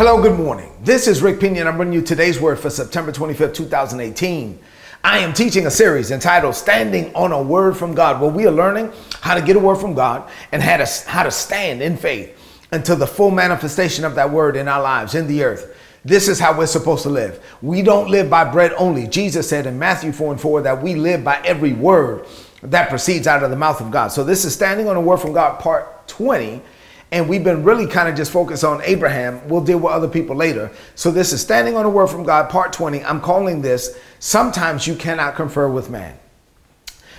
Hello, good morning. This is Rick Pina, and I'm bringing you today's word for September 25th, 2018. I am teaching a series entitled Standing on a Word from God, where we are learning how to get a word from God and how to, how to stand in faith until the full manifestation of that word in our lives, in the earth. This is how we're supposed to live. We don't live by bread only. Jesus said in Matthew 4 and 4 that we live by every word that proceeds out of the mouth of God. So this is Standing on a Word from God, part 20 and we've been really kind of just focused on Abraham. We'll deal with other people later. So this is Standing on the Word from God, part 20. I'm calling this Sometimes You Cannot Confer with Man.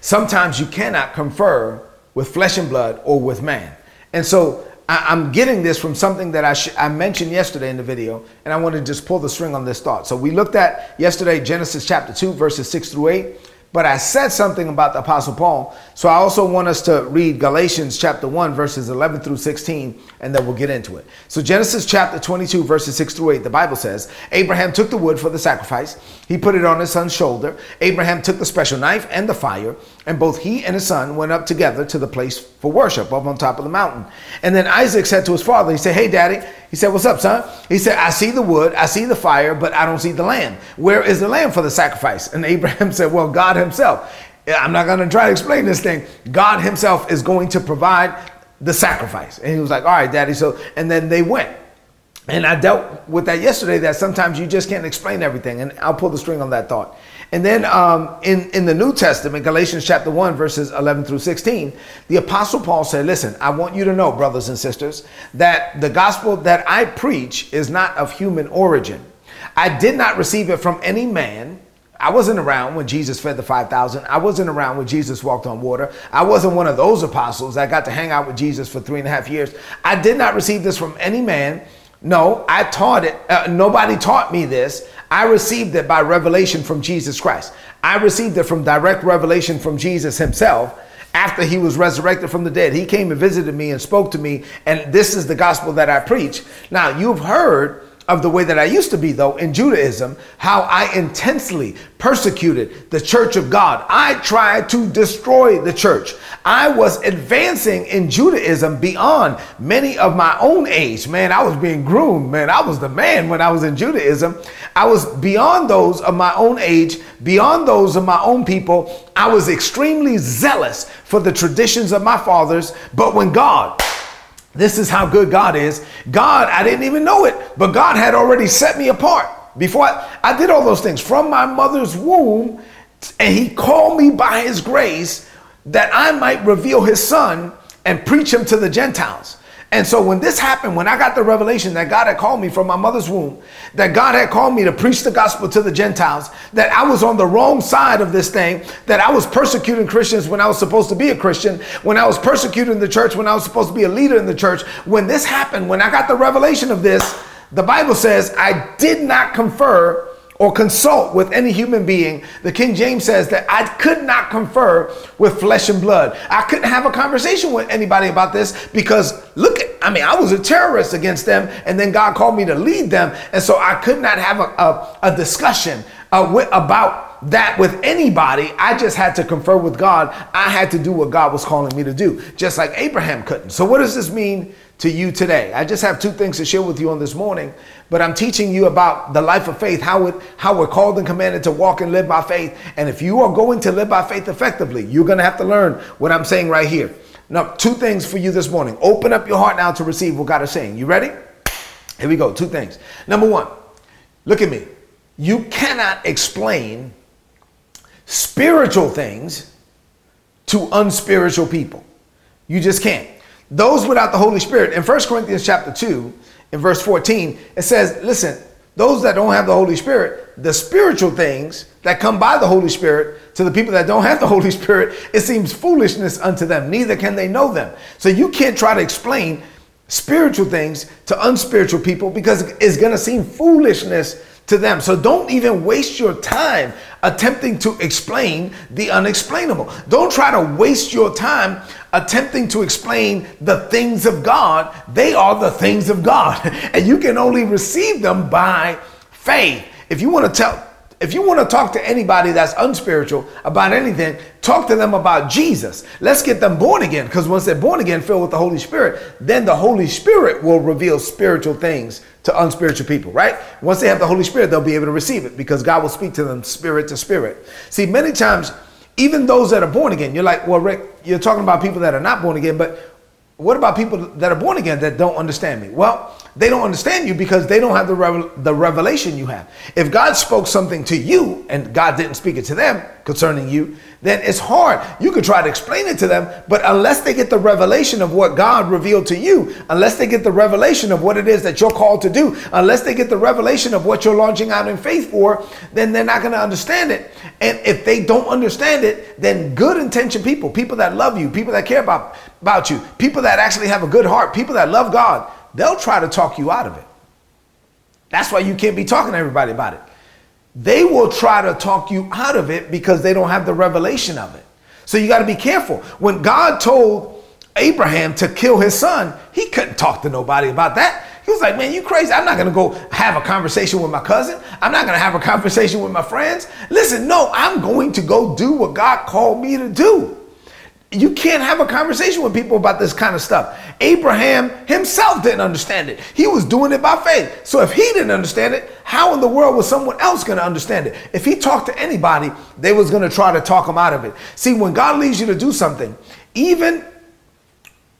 Sometimes you cannot confer with flesh and blood or with man. And so I, am getting this from something that I, sh- I mentioned yesterday in the video, and I want to just pull the string on this thought. So we looked at yesterday Genesis chapter 2, verses 6 through 8 but I said something about the Apostle Paul. So I also want us to read Galatians chapter 1, verses 11 through 16, and then we'll get into it. So, Genesis chapter 22, verses 6 through 8, the Bible says Abraham took the wood for the sacrifice, he put it on his son's shoulder. Abraham took the special knife and the fire, and both he and his son went up together to the place for worship up on top of the mountain. And then Isaac said to his father, He said, Hey, daddy, he said, What's up, son? He said, I see the wood, I see the fire, but I don't see the lamb. Where is the lamb for the sacrifice? And Abraham said, Well, God himself. I'm not going to try to explain this thing. God himself is going to provide the sacrifice. And he was like, All right, daddy. So, and then they went. And I dealt with that yesterday that sometimes you just can't explain everything. And I'll pull the string on that thought. And then um, in, in the New Testament, Galatians chapter 1, verses 11 through 16, the Apostle Paul said, Listen, I want you to know, brothers and sisters, that the gospel that I preach is not of human origin. I did not receive it from any man. I wasn't around when Jesus fed the 5,000. I wasn't around when Jesus walked on water. I wasn't one of those apostles that got to hang out with Jesus for three and a half years. I did not receive this from any man. No, I taught it. Uh, nobody taught me this. I received it by revelation from Jesus Christ. I received it from direct revelation from Jesus himself after he was resurrected from the dead. He came and visited me and spoke to me, and this is the gospel that I preach. Now, you've heard of the way that I used to be, though, in Judaism, how I intensely persecuted the church of God. I tried to destroy the church. I was advancing in Judaism beyond many of my own age. Man, I was being groomed. Man, I was the man when I was in Judaism. I was beyond those of my own age, beyond those of my own people. I was extremely zealous for the traditions of my fathers. But when God, this is how good God is. God, I didn't even know it, but God had already set me apart. Before I, I did all those things from my mother's womb, and He called me by His grace that I might reveal His Son and preach Him to the Gentiles. And so when this happened, when I got the revelation that God had called me from my mother's womb, that God had called me to preach the gospel to the Gentiles, that I was on the wrong side of this thing, that I was persecuting Christians when I was supposed to be a Christian, when I was persecuting the church, when I was supposed to be a leader in the church, when this happened, when I got the revelation of this, the Bible says I did not confer or consult with any human being, the King James says that I could not confer with flesh and blood. I couldn't have a conversation with anybody about this because look I mean, I was a terrorist against them, and then God called me to lead them. And so I could not have a, a, a discussion uh, with, about that with anybody. I just had to confer with God. I had to do what God was calling me to do, just like Abraham couldn't. So, what does this mean to you today. I just have two things to share with you on this morning, but I'm teaching you about the life of faith, how it how we're called and commanded to walk and live by faith. And if you are going to live by faith effectively, you're going to have to learn what I'm saying right here. Now, two things for you this morning. Open up your heart now to receive what God is saying. You ready? Here we go. Two things. Number 1. Look at me. You cannot explain spiritual things to unspiritual people. You just can't those without the Holy Spirit. In 1 Corinthians chapter 2, in verse 14, it says, listen, those that don't have the Holy Spirit, the spiritual things that come by the Holy Spirit to the people that don't have the Holy Spirit, it seems foolishness unto them. Neither can they know them. So you can't try to explain spiritual things to unspiritual people because it's going to seem foolishness to them. So don't even waste your time attempting to explain the unexplainable. Don't try to waste your time attempting to explain the things of God. They are the things of God, and you can only receive them by faith. If you want to tell if you want to talk to anybody that's unspiritual about anything, Talk to them about Jesus. Let's get them born again because once they're born again, filled with the Holy Spirit, then the Holy Spirit will reveal spiritual things to unspiritual people, right? Once they have the Holy Spirit, they'll be able to receive it because God will speak to them spirit to spirit. See, many times, even those that are born again, you're like, well, Rick, you're talking about people that are not born again, but what about people that are born again that don't understand me? Well, they don't understand you because they don't have the, revel- the revelation you have. If God spoke something to you and God didn't speak it to them concerning you, then it's hard. You could try to explain it to them, but unless they get the revelation of what God revealed to you, unless they get the revelation of what it is that you're called to do, unless they get the revelation of what you're launching out in faith for, then they're not going to understand it. And if they don't understand it, then good intention people, people that love you, people that care about, about you, people that actually have a good heart, people that love God, they'll try to talk you out of it. That's why you can't be talking to everybody about it. They will try to talk you out of it because they don't have the revelation of it. So you got to be careful. When God told Abraham to kill his son, he couldn't talk to nobody about that. He was like, man, you crazy. I'm not going to go have a conversation with my cousin. I'm not going to have a conversation with my friends. Listen, no, I'm going to go do what God called me to do. You can't have a conversation with people about this kind of stuff. Abraham himself didn't understand it. He was doing it by faith. So if he didn't understand it, how in the world was someone else going to understand it? If he talked to anybody, they was going to try to talk him out of it. See, when God leads you to do something, even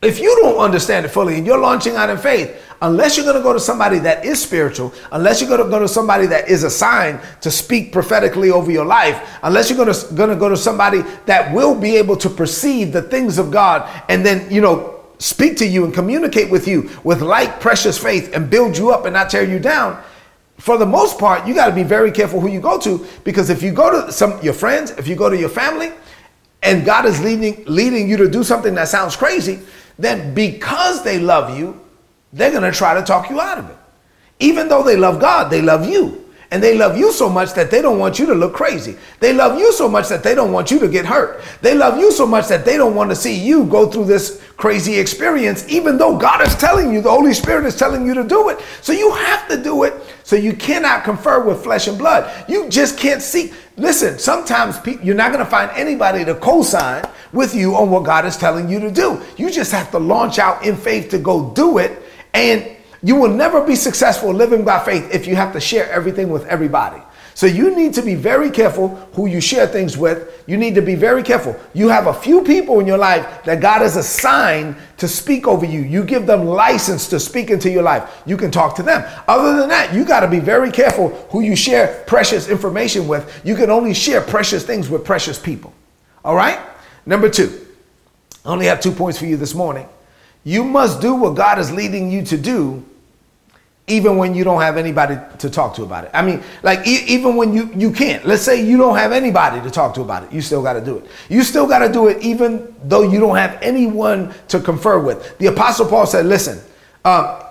if you don't understand it fully and you're launching out in faith, unless you're going to go to somebody that is spiritual, unless you're going to go to somebody that is assigned to speak prophetically over your life, unless you're going to, going to go to somebody that will be able to perceive the things of God and then, you know, speak to you and communicate with you with like precious faith and build you up and not tear you down. For the most part, you got to be very careful who you go to because if you go to some your friends, if you go to your family, and God is leading leading you to do something that sounds crazy, then because they love you, they're going to try to talk you out of it. Even though they love God, they love you. And they love you so much that they don't want you to look crazy. They love you so much that they don't want you to get hurt. They love you so much that they don't want to see you go through this crazy experience, even though God is telling you, the Holy Spirit is telling you to do it. So you have to do it. So you cannot confer with flesh and blood. You just can't see. Listen, sometimes you're not going to find anybody to co sign with you on what God is telling you to do. You just have to launch out in faith to go do it. And you will never be successful living by faith if you have to share everything with everybody. So you need to be very careful who you share things with. You need to be very careful. You have a few people in your life that God has assigned to speak over you. You give them license to speak into your life. You can talk to them. Other than that, you got to be very careful who you share precious information with. You can only share precious things with precious people. All right? Number 2. I only have 2 points for you this morning. You must do what God is leading you to do even when you don't have anybody to talk to about it. I mean, like e- even when you you can't. Let's say you don't have anybody to talk to about it. You still got to do it. You still got to do it even though you don't have anyone to confer with. The apostle Paul said, "Listen, um,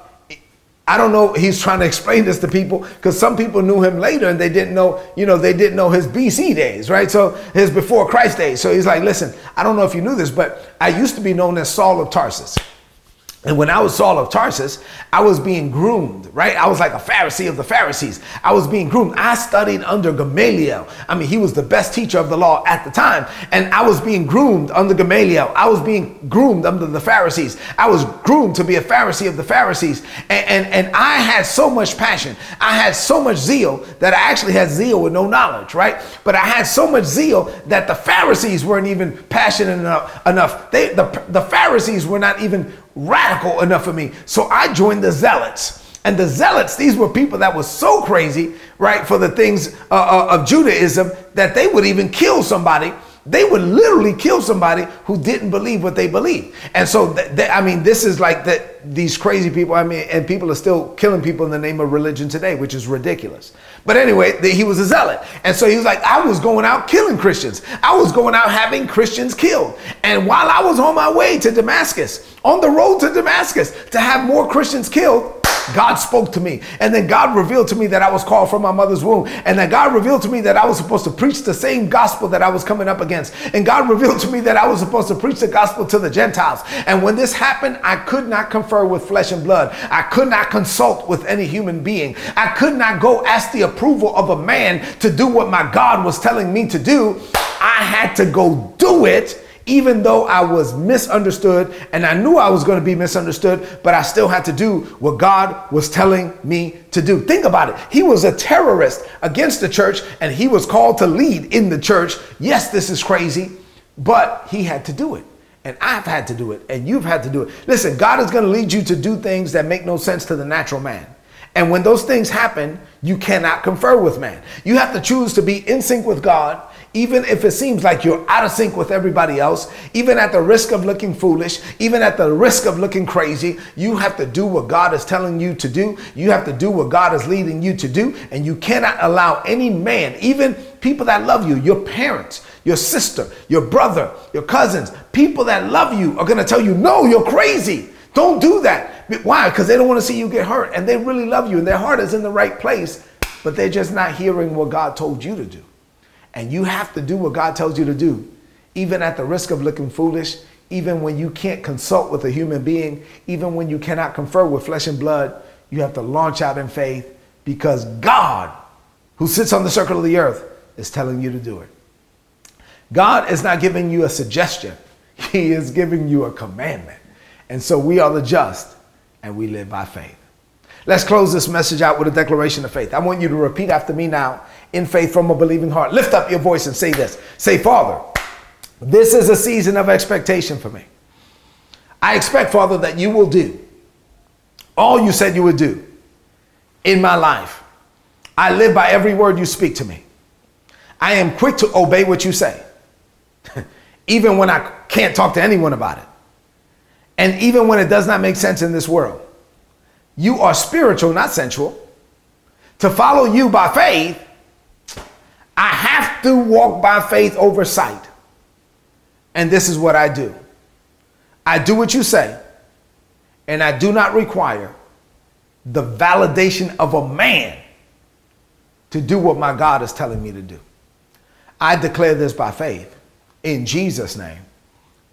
I don't know. He's trying to explain this to people because some people knew him later and they didn't know, you know, they didn't know his BC days, right? So his before Christ days. So he's like, listen, I don't know if you knew this, but I used to be known as Saul of Tarsus. And when I was Saul of Tarsus, I was being groomed, right? I was like a Pharisee of the Pharisees. I was being groomed. I studied under Gamaliel. I mean, he was the best teacher of the law at the time. And I was being groomed under Gamaliel. I was being groomed under the Pharisees. I was groomed to be a Pharisee of the Pharisees. And, and, and I had so much passion. I had so much zeal that I actually had zeal with no knowledge, right? But I had so much zeal that the Pharisees weren't even passionate enough. enough. They, the, the Pharisees were not even radical enough for me. So I joined the Zealots. And the Zealots, these were people that were so crazy, right, for the things uh, uh, of Judaism that they would even kill somebody they would literally kill somebody who didn't believe what they believed. And so, th- th- I mean, this is like that these crazy people. I mean, and people are still killing people in the name of religion today, which is ridiculous. But anyway, the, he was a zealot. And so he was like, I was going out killing Christians. I was going out having Christians killed. And while I was on my way to Damascus, on the road to Damascus to have more Christians killed, God spoke to me. And then God revealed to me that I was called from my mother's womb. And then God revealed to me that I was supposed to preach the same gospel that I was coming up against. And God revealed to me that I was supposed to preach the gospel to the Gentiles. And when this happened, I could not confer with flesh and blood. I could not consult with any human being. I could not go ask the approval of a man to do what my God was telling me to do. I had to go do it even though I was misunderstood and I knew I was going to be misunderstood, but I still had to do what God was telling me to do. Think about it. He was a terrorist against the church and he was called to lead in the church. Yes, this is crazy, but he had to do it. And I've had to do it, and you've had to do it. Listen, God is going to lead you to do things that make no sense to the natural man. And when those things happen, you cannot confer with man. You have to choose to be in sync with God even if it seems like you're out of sync with everybody else, even at the risk of looking foolish, even at the risk of looking crazy, you have to do what God is telling you to do. You have to do what God is leading you to do. And you cannot allow any man, even people that love you, your parents, your sister, your brother, your cousins, people that love you are going to tell you, no, you're crazy. Don't do that. Why? Because they don't want to see you get hurt and they really love you and their heart is in the right place, but they're just not hearing what God told you to do. And you have to do what God tells you to do, even at the risk of looking foolish, even when you can't consult with a human being, even when you cannot confer with flesh and blood. You have to launch out in faith because God, who sits on the circle of the earth, is telling you to do it. God is not giving you a suggestion, He is giving you a commandment. And so we are the just and we live by faith. Let's close this message out with a declaration of faith. I want you to repeat after me now in faith from a believing heart. Lift up your voice and say this. Say, Father, this is a season of expectation for me. I expect, Father, that you will do all you said you would do in my life. I live by every word you speak to me. I am quick to obey what you say, even when I can't talk to anyone about it. And even when it does not make sense in this world. You are spiritual, not sensual. To follow you by faith to walk by faith over sight. And this is what I do I do what you say, and I do not require the validation of a man to do what my God is telling me to do. I declare this by faith in Jesus' name.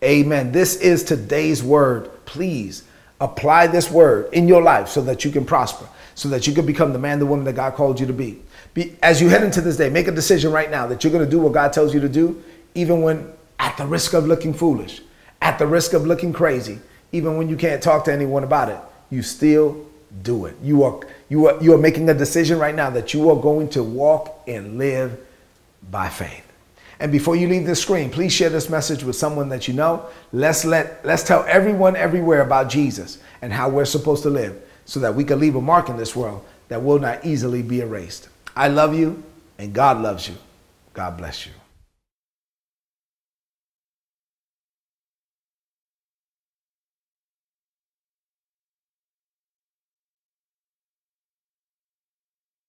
Amen. This is today's word. Please apply this word in your life so that you can prosper, so that you can become the man, the woman that God called you to be. Be, as you head into this day, make a decision right now that you're going to do what God tells you to do, even when at the risk of looking foolish, at the risk of looking crazy, even when you can't talk to anyone about it. You still do it. You are you are you are making a decision right now that you are going to walk and live by faith. And before you leave this screen, please share this message with someone that you know. Let's let let's tell everyone everywhere about Jesus and how we're supposed to live so that we can leave a mark in this world that will not easily be erased. I love you and God loves you. God bless you.